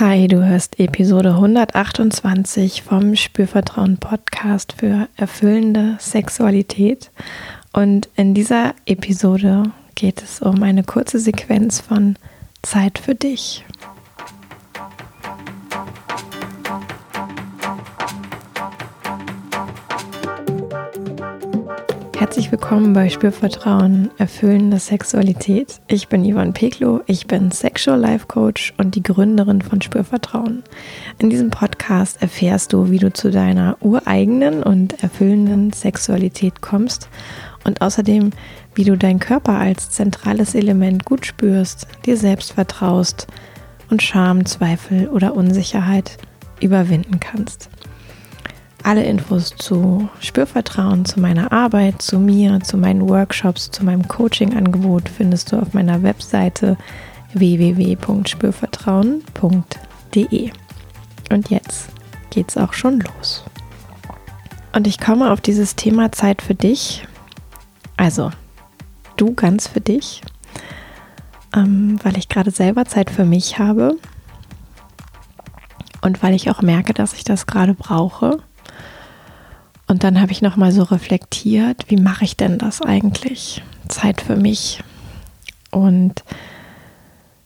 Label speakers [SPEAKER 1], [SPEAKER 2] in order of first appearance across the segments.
[SPEAKER 1] Hi, du hörst Episode 128 vom Spürvertrauen Podcast für erfüllende Sexualität. Und in dieser Episode geht es um eine kurze Sequenz von Zeit für dich. Herzlich willkommen bei Spürvertrauen, erfüllende Sexualität. Ich bin Ivan Peklo, ich bin Sexual Life Coach und die Gründerin von Spürvertrauen. In diesem Podcast erfährst du, wie du zu deiner ureigenen und erfüllenden Sexualität kommst und außerdem, wie du deinen Körper als zentrales Element gut spürst, dir selbst vertraust und Scham, Zweifel oder Unsicherheit überwinden kannst. Alle Infos zu Spürvertrauen, zu meiner Arbeit, zu mir, zu meinen Workshops, zu meinem Coaching-Angebot findest du auf meiner Webseite www.spürvertrauen.de. Und jetzt geht's auch schon los. Und ich komme auf dieses Thema Zeit für dich, also du ganz für dich, ähm, weil ich gerade selber Zeit für mich habe und weil ich auch merke, dass ich das gerade brauche und dann habe ich noch mal so reflektiert, wie mache ich denn das eigentlich? Zeit für mich. Und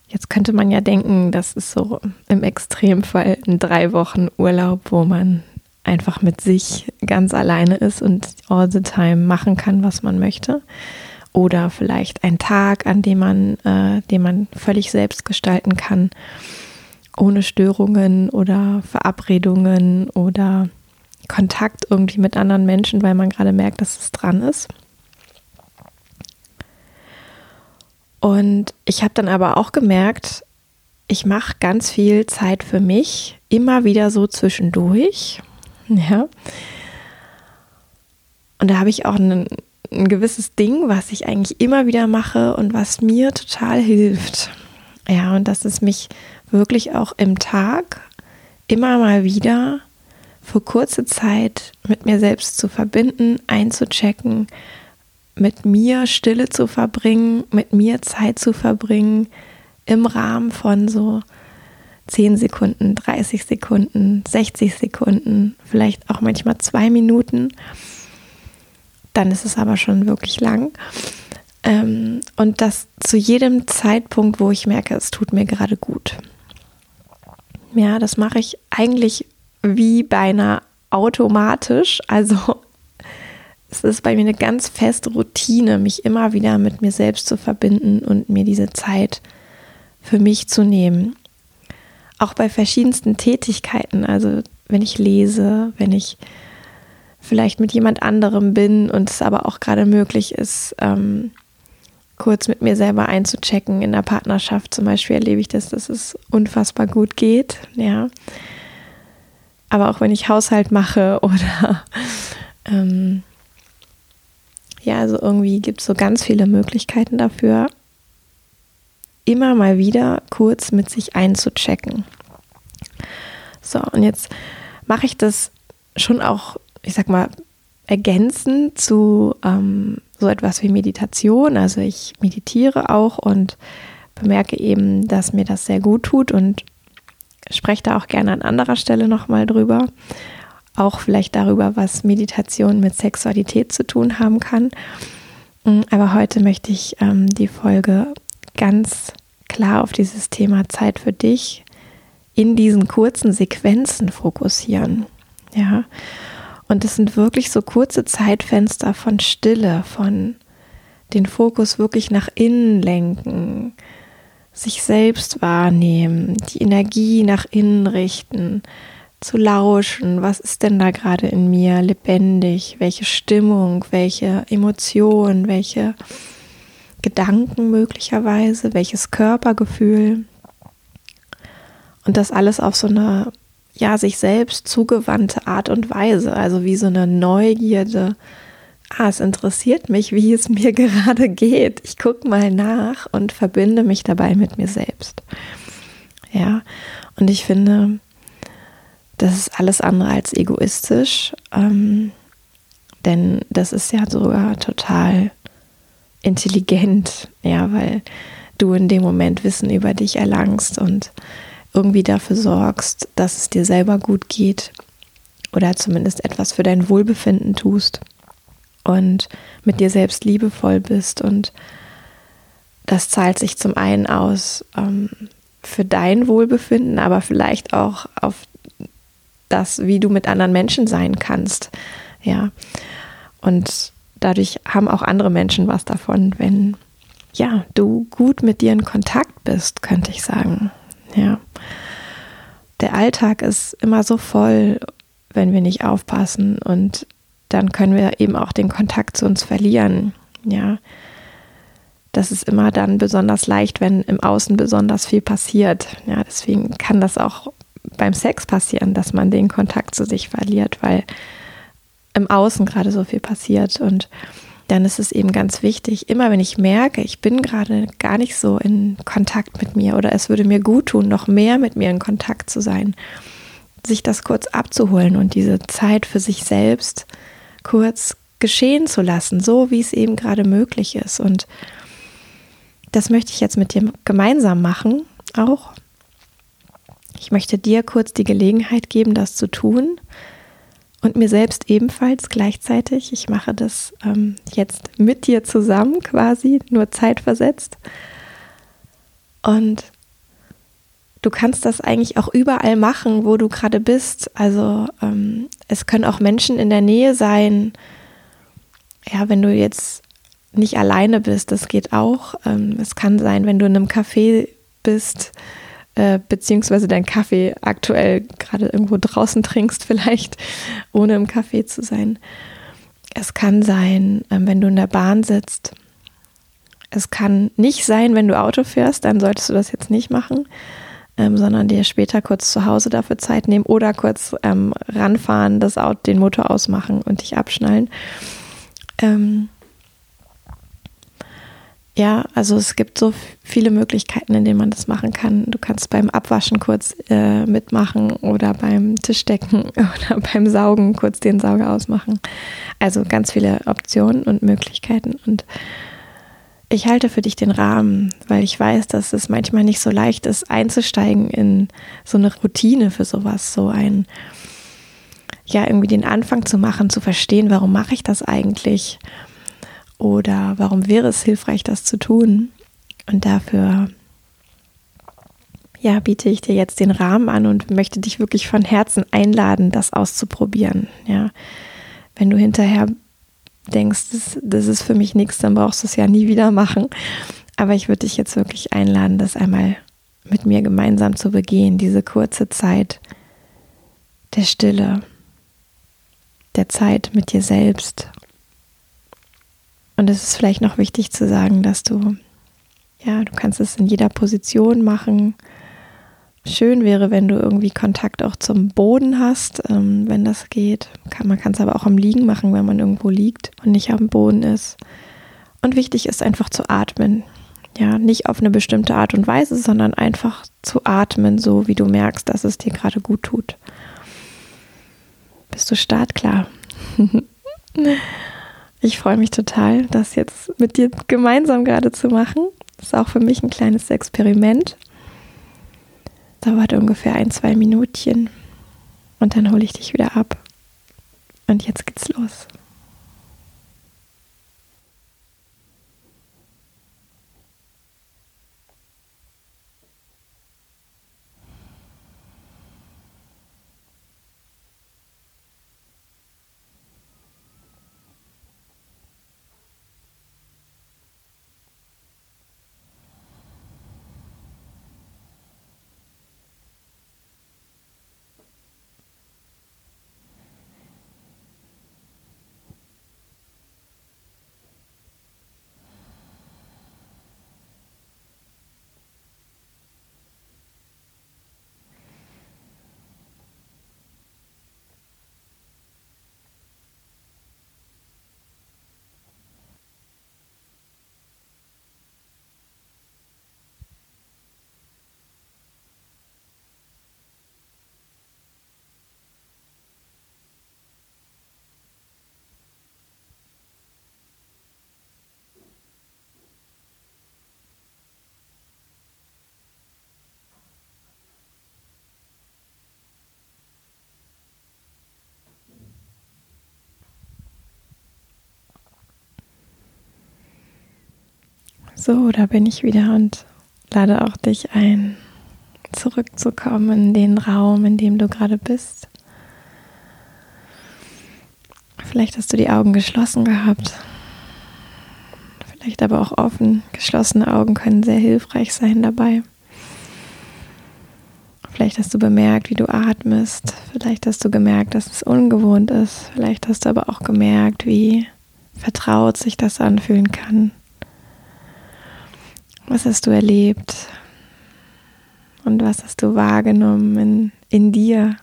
[SPEAKER 1] jetzt könnte man ja denken, das ist so im Extremfall ein drei Wochen Urlaub, wo man einfach mit sich ganz alleine ist und all the time machen kann, was man möchte. Oder vielleicht ein Tag, an dem man, äh, den man völlig selbst gestalten kann, ohne Störungen oder Verabredungen oder Kontakt irgendwie mit anderen Menschen, weil man gerade merkt, dass es dran ist. Und ich habe dann aber auch gemerkt, ich mache ganz viel Zeit für mich, immer wieder so zwischendurch. Ja. Und da habe ich auch ein, ein gewisses Ding, was ich eigentlich immer wieder mache und was mir total hilft. Ja, und das ist mich wirklich auch im Tag immer mal wieder für kurze Zeit mit mir selbst zu verbinden, einzuchecken, mit mir Stille zu verbringen, mit mir Zeit zu verbringen, im Rahmen von so 10 Sekunden, 30 Sekunden, 60 Sekunden, vielleicht auch manchmal zwei Minuten. Dann ist es aber schon wirklich lang. Ähm, und das zu jedem Zeitpunkt, wo ich merke, es tut mir gerade gut. Ja, das mache ich eigentlich wie beinahe automatisch. Also es ist bei mir eine ganz feste Routine, mich immer wieder mit mir selbst zu verbinden und mir diese Zeit für mich zu nehmen. Auch bei verschiedensten Tätigkeiten, also wenn ich lese, wenn ich vielleicht mit jemand anderem bin und es aber auch gerade möglich ist, ähm, kurz mit mir selber einzuchecken. In der Partnerschaft zum Beispiel erlebe ich das, dass es unfassbar gut geht. Ja, aber auch wenn ich Haushalt mache oder ähm, ja, also irgendwie gibt es so ganz viele Möglichkeiten dafür, immer mal wieder kurz mit sich einzuchecken. So, und jetzt mache ich das schon auch, ich sag mal, ergänzend zu ähm, so etwas wie Meditation. Also ich meditiere auch und bemerke eben, dass mir das sehr gut tut und spreche da auch gerne an anderer Stelle nochmal drüber. Auch vielleicht darüber, was Meditation mit Sexualität zu tun haben kann. Mm, aber heute möchte ich ähm, die Folge ganz klar auf dieses Thema Zeit für dich in diesen kurzen Sequenzen fokussieren. Ja. Und es sind wirklich so kurze Zeitfenster von Stille, von den Fokus wirklich nach innen lenken, sich selbst wahrnehmen, die Energie nach innen richten, zu lauschen, was ist denn da gerade in mir lebendig, welche Stimmung, welche Emotion, welche Gedanken möglicherweise, welches Körpergefühl. Und das alles auf so eine, ja, sich selbst zugewandte Art und Weise, also wie so eine Neugierde, ah, es interessiert mich, wie es mir gerade geht. Ich gucke mal nach und verbinde mich dabei mit mir selbst. Ja, und ich finde, das ist alles andere als egoistisch, ähm, denn das ist ja sogar total intelligent, ja, weil du in dem Moment Wissen über dich erlangst und irgendwie dafür sorgst, dass es dir selber gut geht oder zumindest etwas für dein Wohlbefinden tust und mit dir selbst liebevoll bist. Und das zahlt sich zum einen aus ähm, für dein Wohlbefinden, aber vielleicht auch auf das, wie du mit anderen Menschen sein kannst. Ja. Und dadurch haben auch andere Menschen was davon, wenn ja, du gut mit dir in Kontakt bist, könnte ich sagen. Ja. Der Alltag ist immer so voll, wenn wir nicht aufpassen und dann können wir eben auch den Kontakt zu uns verlieren. Ja. Das ist immer dann besonders leicht, wenn im Außen besonders viel passiert. Ja, deswegen kann das auch beim Sex passieren, dass man den Kontakt zu sich verliert, weil im Außen gerade so viel passiert. Und dann ist es eben ganz wichtig, immer wenn ich merke, ich bin gerade gar nicht so in Kontakt mit mir oder es würde mir gut tun, noch mehr mit mir in Kontakt zu sein, sich das kurz abzuholen und diese Zeit für sich selbst kurz geschehen zu lassen, so wie es eben gerade möglich ist. Und das möchte ich jetzt mit dir gemeinsam machen, auch. Ich möchte dir kurz die Gelegenheit geben, das zu tun und mir selbst ebenfalls gleichzeitig. Ich mache das ähm, jetzt mit dir zusammen quasi, nur zeitversetzt. Und du kannst das eigentlich auch überall machen, wo du gerade bist. Also ähm, es können auch Menschen in der Nähe sein. Ja, wenn du jetzt nicht alleine bist, das geht auch. Ähm, es kann sein, wenn du in einem Café bist, äh, beziehungsweise deinen Kaffee aktuell gerade irgendwo draußen trinkst, vielleicht, ohne im Café zu sein. Es kann sein, äh, wenn du in der Bahn sitzt. Es kann nicht sein, wenn du Auto fährst, dann solltest du das jetzt nicht machen, ähm, sondern dir später kurz zu Hause dafür Zeit nehmen oder kurz ähm, ranfahren, das Auto, den Motor ausmachen und dich abschnallen. Ähm, ja, also es gibt so viele Möglichkeiten, in denen man das machen kann. Du kannst beim Abwaschen kurz äh, mitmachen oder beim Tischdecken oder beim Saugen kurz den Sauger ausmachen. Also ganz viele Optionen und Möglichkeiten. Und ich halte für dich den Rahmen, weil ich weiß, dass es manchmal nicht so leicht ist, einzusteigen in so eine Routine für sowas, so ein, ja, irgendwie den Anfang zu machen, zu verstehen, warum mache ich das eigentlich? Oder warum wäre es hilfreich, das zu tun? Und dafür ja, biete ich dir jetzt den Rahmen an und möchte dich wirklich von Herzen einladen, das auszuprobieren. Ja, wenn du hinterher denkst, das, das ist für mich nichts, dann brauchst du es ja nie wieder machen. Aber ich würde dich jetzt wirklich einladen, das einmal mit mir gemeinsam zu begehen, diese kurze Zeit der Stille, der Zeit mit dir selbst und es ist vielleicht noch wichtig zu sagen, dass du, ja, du kannst es in jeder Position machen. Schön wäre, wenn du irgendwie Kontakt auch zum Boden hast, ähm, wenn das geht. Kann, man kann es aber auch am Liegen machen, wenn man irgendwo liegt und nicht am Boden ist. Und wichtig ist einfach zu atmen. Ja, nicht auf eine bestimmte Art und Weise, sondern einfach zu atmen, so wie du merkst, dass es dir gerade gut tut. Bist du startklar? Ich freue mich total, das jetzt mit dir gemeinsam gerade zu machen. Das ist auch für mich ein kleines Experiment. Dauert ungefähr ein, zwei Minütchen und dann hole ich dich wieder ab. Und jetzt geht's los. So, da bin ich wieder und lade auch dich ein, zurückzukommen in den Raum, in dem du gerade bist. Vielleicht hast du die Augen geschlossen gehabt. Vielleicht aber auch offen. Geschlossene Augen können sehr hilfreich sein dabei. Vielleicht hast du bemerkt, wie du atmest. Vielleicht hast du gemerkt, dass es ungewohnt ist. Vielleicht hast du aber auch gemerkt, wie vertraut sich das anfühlen kann. Was hast du erlebt? Und was hast du wahrgenommen in, in dir?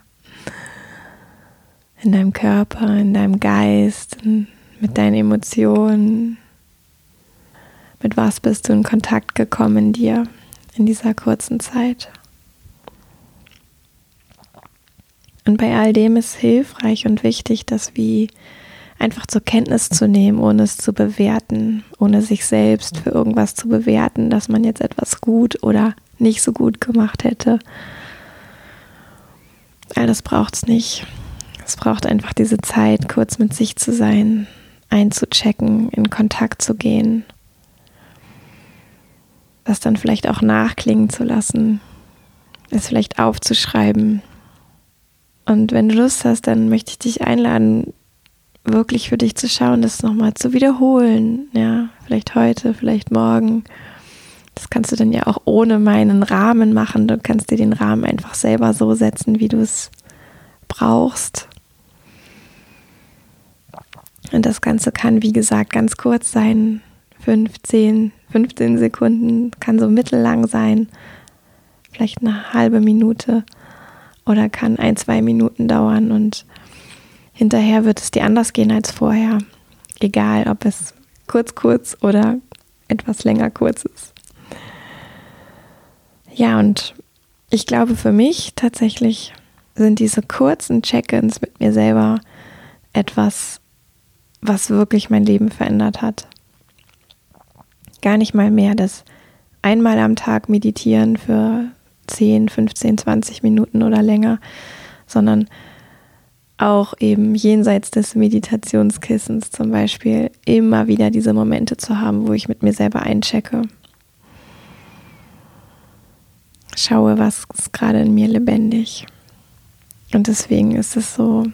[SPEAKER 1] In deinem Körper, in deinem Geist, in, mit deinen Emotionen? Mit was bist du in Kontakt gekommen in dir in dieser kurzen Zeit? Und bei all dem ist hilfreich und wichtig, dass wir einfach zur Kenntnis zu nehmen, ohne es zu bewerten, ohne sich selbst für irgendwas zu bewerten, dass man jetzt etwas gut oder nicht so gut gemacht hätte. All das braucht es nicht. Es braucht einfach diese Zeit, kurz mit sich zu sein, einzuchecken, in Kontakt zu gehen, das dann vielleicht auch nachklingen zu lassen, es vielleicht aufzuschreiben. Und wenn du Lust hast, dann möchte ich dich einladen, wirklich für dich zu schauen, das nochmal zu wiederholen. Ja, vielleicht heute, vielleicht morgen. Das kannst du dann ja auch ohne meinen Rahmen machen. Du kannst dir den Rahmen einfach selber so setzen, wie du es brauchst. Und das Ganze kann, wie gesagt, ganz kurz sein. 15, 15 Sekunden, kann so mittellang sein. Vielleicht eine halbe Minute oder kann ein, zwei Minuten dauern und hinterher wird es dir anders gehen als vorher. Egal, ob es kurz, kurz oder etwas länger kurz ist. Ja, und ich glaube für mich tatsächlich sind diese kurzen Check-ins mit mir selber etwas, was wirklich mein Leben verändert hat. Gar nicht mal mehr das einmal am Tag meditieren für 10, 15, 20 Minuten oder länger, sondern auch eben jenseits des Meditationskissens zum Beispiel immer wieder diese Momente zu haben, wo ich mit mir selber einchecke. Schaue, was ist gerade in mir lebendig. Und deswegen ist es so,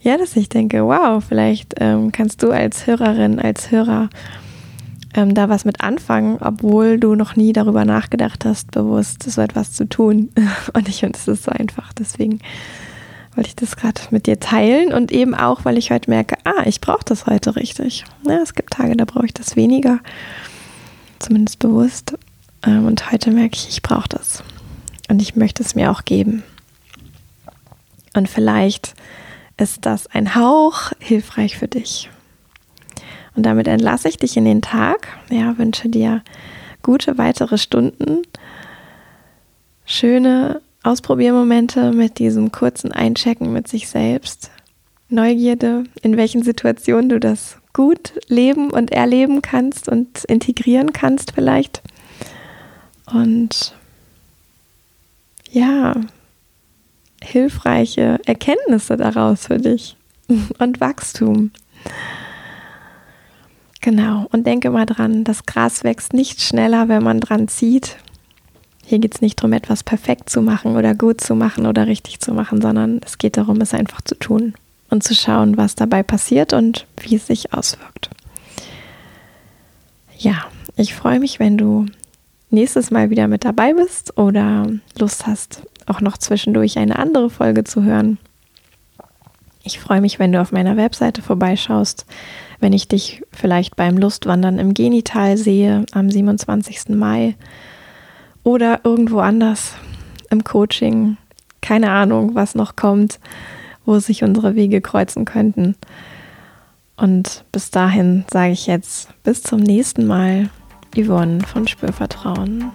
[SPEAKER 1] ja, dass ich denke, wow, vielleicht ähm, kannst du als Hörerin, als Hörer ähm, da was mit anfangen, obwohl du noch nie darüber nachgedacht hast, bewusst so etwas zu tun. Und ich finde, es ist so einfach. Deswegen wollte ich das gerade mit dir teilen und eben auch, weil ich heute merke, ah, ich brauche das heute richtig. Ja, es gibt Tage, da brauche ich das weniger, zumindest bewusst. Ähm, und heute merke ich, ich brauche das. Und ich möchte es mir auch geben. Und vielleicht ist das ein Hauch hilfreich für dich. Und damit entlasse ich dich in den Tag. Ja, wünsche dir gute weitere Stunden, schöne Ausprobiermomente mit diesem kurzen Einchecken mit sich selbst. Neugierde, in welchen Situationen du das gut leben und erleben kannst und integrieren kannst vielleicht. Und ja, hilfreiche Erkenntnisse daraus für dich und Wachstum. Genau, und denke mal dran, das Gras wächst nicht schneller, wenn man dran zieht. Hier geht es nicht darum, etwas perfekt zu machen oder gut zu machen oder richtig zu machen, sondern es geht darum, es einfach zu tun und zu schauen, was dabei passiert und wie es sich auswirkt. Ja, ich freue mich, wenn du nächstes Mal wieder mit dabei bist oder Lust hast, auch noch zwischendurch eine andere Folge zu hören. Ich freue mich, wenn du auf meiner Webseite vorbeischaust wenn ich dich vielleicht beim Lustwandern im Genital sehe am 27. Mai oder irgendwo anders im Coaching. Keine Ahnung, was noch kommt, wo sich unsere Wege kreuzen könnten. Und bis dahin sage ich jetzt bis zum nächsten Mal, Yvonne von Spürvertrauen.